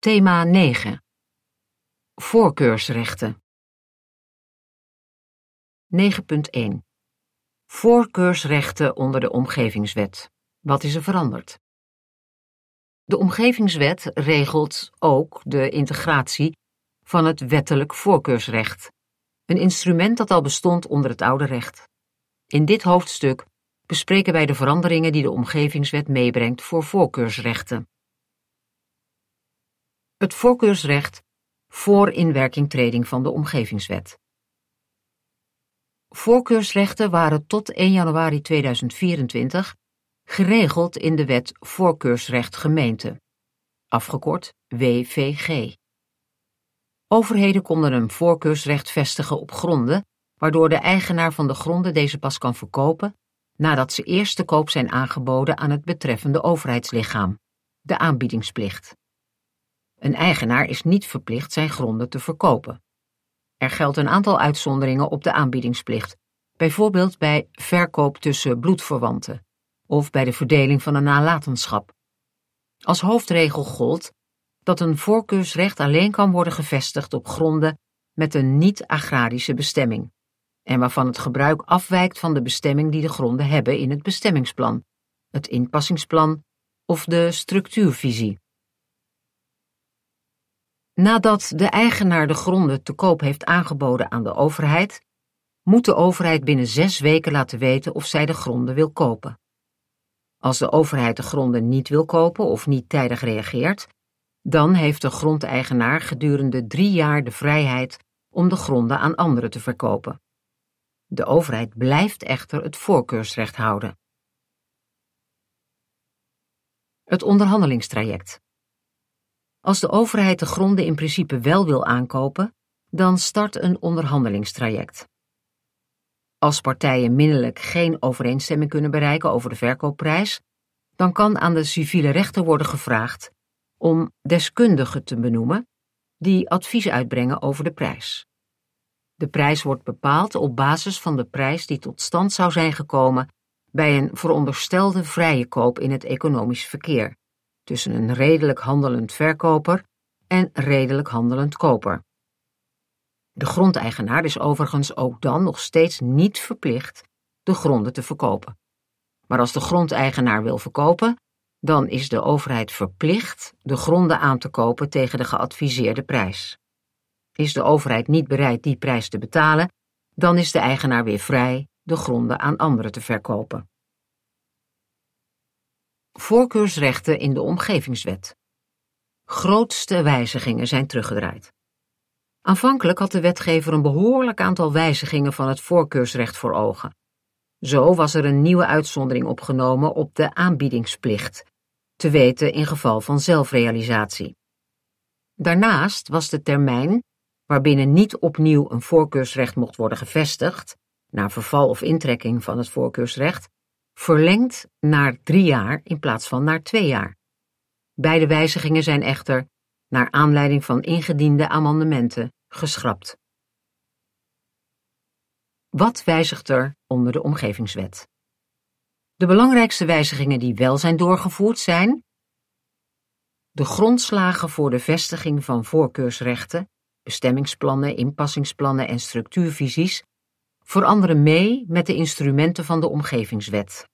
Thema 9 Voorkeursrechten 9.1 Voorkeursrechten onder de Omgevingswet. Wat is er veranderd? De Omgevingswet regelt ook de integratie van het wettelijk voorkeursrecht, een instrument dat al bestond onder het oude recht. In dit hoofdstuk bespreken wij de veranderingen die de Omgevingswet meebrengt voor voorkeursrechten. Het voorkeursrecht voor inwerkingtreding van de Omgevingswet. Voorkeursrechten waren tot 1 januari 2024 geregeld in de Wet Voorkeursrecht Gemeente, afgekort WVG. Overheden konden een voorkeursrecht vestigen op gronden, waardoor de eigenaar van de gronden deze pas kan verkopen nadat ze eerst te koop zijn aangeboden aan het betreffende overheidslichaam, de aanbiedingsplicht. Een eigenaar is niet verplicht zijn gronden te verkopen. Er geldt een aantal uitzonderingen op de aanbiedingsplicht, bijvoorbeeld bij verkoop tussen bloedverwanten of bij de verdeling van een nalatenschap. Als hoofdregel gold dat een voorkeursrecht alleen kan worden gevestigd op gronden met een niet-agrarische bestemming en waarvan het gebruik afwijkt van de bestemming die de gronden hebben in het bestemmingsplan, het inpassingsplan of de structuurvisie. Nadat de eigenaar de gronden te koop heeft aangeboden aan de overheid, moet de overheid binnen zes weken laten weten of zij de gronden wil kopen. Als de overheid de gronden niet wil kopen of niet tijdig reageert, dan heeft de grondeigenaar gedurende drie jaar de vrijheid om de gronden aan anderen te verkopen. De overheid blijft echter het voorkeursrecht houden. Het onderhandelingstraject. Als de overheid de gronden in principe wel wil aankopen, dan start een onderhandelingstraject. Als partijen minnelijk geen overeenstemming kunnen bereiken over de verkoopprijs, dan kan aan de civiele rechter worden gevraagd om deskundigen te benoemen die advies uitbrengen over de prijs. De prijs wordt bepaald op basis van de prijs die tot stand zou zijn gekomen bij een veronderstelde vrije koop in het economisch verkeer tussen een redelijk handelend verkoper en redelijk handelend koper. De grondeigenaar is overigens ook dan nog steeds niet verplicht de gronden te verkopen. Maar als de grondeigenaar wil verkopen, dan is de overheid verplicht de gronden aan te kopen tegen de geadviseerde prijs. Is de overheid niet bereid die prijs te betalen, dan is de eigenaar weer vrij de gronden aan anderen te verkopen. Voorkeursrechten in de Omgevingswet. Grootste wijzigingen zijn teruggedraaid. Aanvankelijk had de wetgever een behoorlijk aantal wijzigingen van het voorkeursrecht voor ogen. Zo was er een nieuwe uitzondering opgenomen op de aanbiedingsplicht, te weten in geval van zelfrealisatie. Daarnaast was de termijn waarbinnen niet opnieuw een voorkeursrecht mocht worden gevestigd, na verval of intrekking van het voorkeursrecht, verlengd naar drie jaar in plaats van naar twee jaar. Beide wijzigingen zijn echter, naar aanleiding van ingediende amendementen, geschrapt. Wat wijzigt er onder de omgevingswet? De belangrijkste wijzigingen die wel zijn doorgevoerd zijn de grondslagen voor de vestiging van voorkeursrechten, bestemmingsplannen, inpassingsplannen en structuurvisies veranderen mee met de instrumenten van de omgevingswet,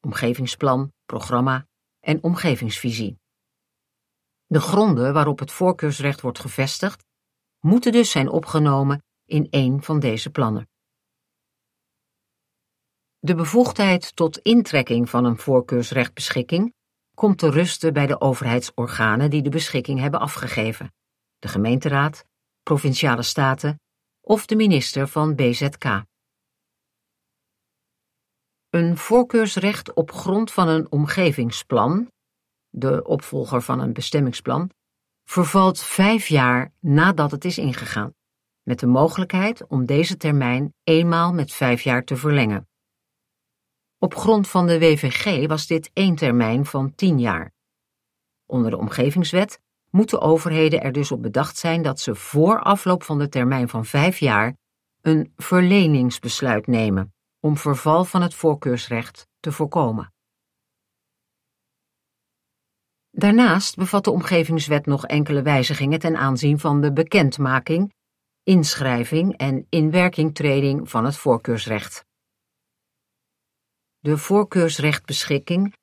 omgevingsplan, programma en omgevingsvisie. De gronden waarop het voorkeursrecht wordt gevestigd, moeten dus zijn opgenomen in één van deze plannen. De bevoegdheid tot intrekking van een voorkeursrechtbeschikking komt te rusten bij de overheidsorganen die de beschikking hebben afgegeven, de gemeenteraad, provinciale staten of de minister van BZK. Een voorkeursrecht op grond van een omgevingsplan, de opvolger van een bestemmingsplan, vervalt vijf jaar nadat het is ingegaan, met de mogelijkheid om deze termijn eenmaal met vijf jaar te verlengen. Op grond van de WVG was dit één termijn van tien jaar. Onder de omgevingswet moeten overheden er dus op bedacht zijn dat ze voor afloop van de termijn van vijf jaar een verleningsbesluit nemen om verval van het voorkeursrecht te voorkomen. Daarnaast bevat de omgevingswet nog enkele wijzigingen ten aanzien van de bekendmaking, inschrijving en inwerkingtreding van het voorkeursrecht. De voorkeursrechtbeschikking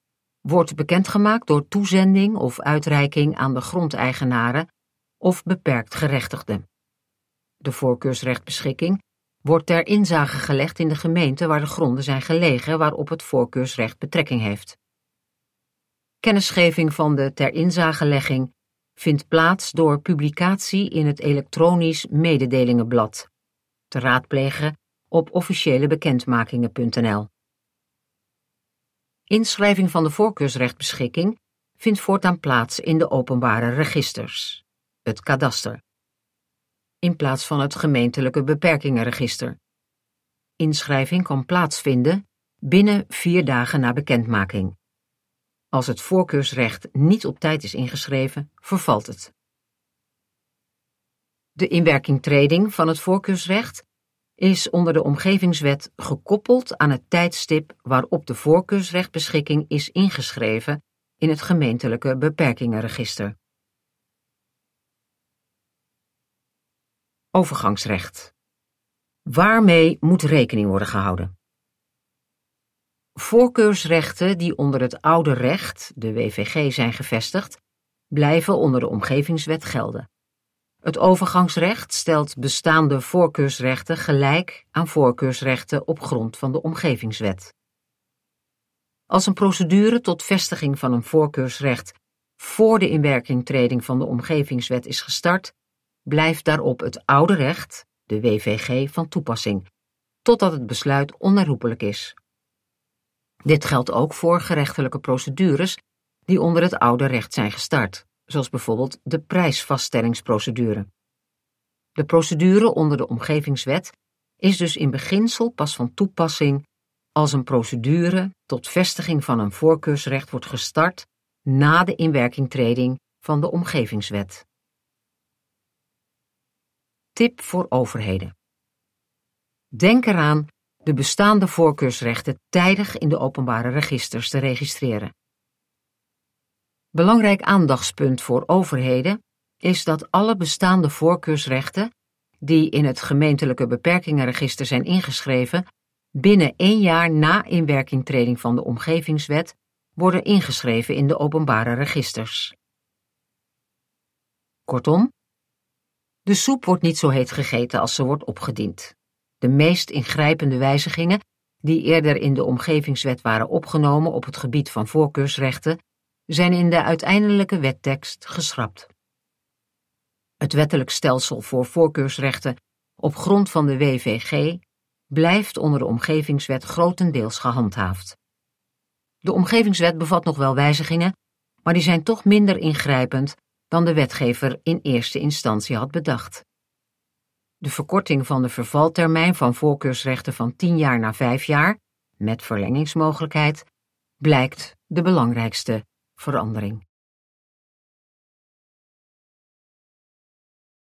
wordt bekendgemaakt door toezending of uitreiking aan de grondeigenaren of beperkt gerechtigden. De voorkeursrechtbeschikking wordt ter inzage gelegd in de gemeente waar de gronden zijn gelegen waarop het voorkeursrecht betrekking heeft. Kennisgeving van de ter inzagelegging vindt plaats door publicatie in het elektronisch mededelingenblad, te raadplegen op officiëlebekendmakingen.nl. Inschrijving van de voorkeursrechtbeschikking vindt voortaan plaats in de openbare registers, het kadaster, in plaats van het gemeentelijke beperkingenregister. Inschrijving kan plaatsvinden binnen vier dagen na bekendmaking. Als het voorkeursrecht niet op tijd is ingeschreven, vervalt het. De inwerkingtreding van het voorkeursrecht is onder de omgevingswet gekoppeld aan het tijdstip waarop de voorkeursrechtbeschikking is ingeschreven in het gemeentelijke beperkingenregister. Overgangsrecht. Waarmee moet rekening worden gehouden? Voorkeursrechten die onder het oude recht, de WVG, zijn gevestigd, blijven onder de omgevingswet gelden. Het overgangsrecht stelt bestaande voorkeursrechten gelijk aan voorkeursrechten op grond van de omgevingswet. Als een procedure tot vestiging van een voorkeursrecht voor de inwerkingtreding van de omgevingswet is gestart, blijft daarop het oude recht, de WVG, van toepassing, totdat het besluit onherroepelijk is. Dit geldt ook voor gerechtelijke procedures die onder het oude recht zijn gestart, zoals bijvoorbeeld de prijsvaststellingsprocedure. De procedure onder de omgevingswet is dus in beginsel pas van toepassing als een procedure tot vestiging van een voorkeursrecht wordt gestart na de inwerkingtreding van de omgevingswet. Tip voor overheden. Denk eraan de bestaande voorkeursrechten tijdig in de openbare registers te registreren. Belangrijk aandachtspunt voor overheden is dat alle bestaande voorkeursrechten, die in het gemeentelijke beperkingenregister zijn ingeschreven, binnen één jaar na inwerkingtreding van de omgevingswet worden ingeschreven in de openbare registers. Kortom, de soep wordt niet zo heet gegeten als ze wordt opgediend. De meest ingrijpende wijzigingen, die eerder in de omgevingswet waren opgenomen op het gebied van voorkeursrechten, zijn in de uiteindelijke wettekst geschrapt. Het wettelijk stelsel voor voorkeursrechten op grond van de WVG blijft onder de omgevingswet grotendeels gehandhaafd. De omgevingswet bevat nog wel wijzigingen, maar die zijn toch minder ingrijpend dan de wetgever in eerste instantie had bedacht. De verkorting van de vervaltermijn van voorkeursrechten van 10 jaar naar 5 jaar, met verlengingsmogelijkheid, blijkt de belangrijkste verandering.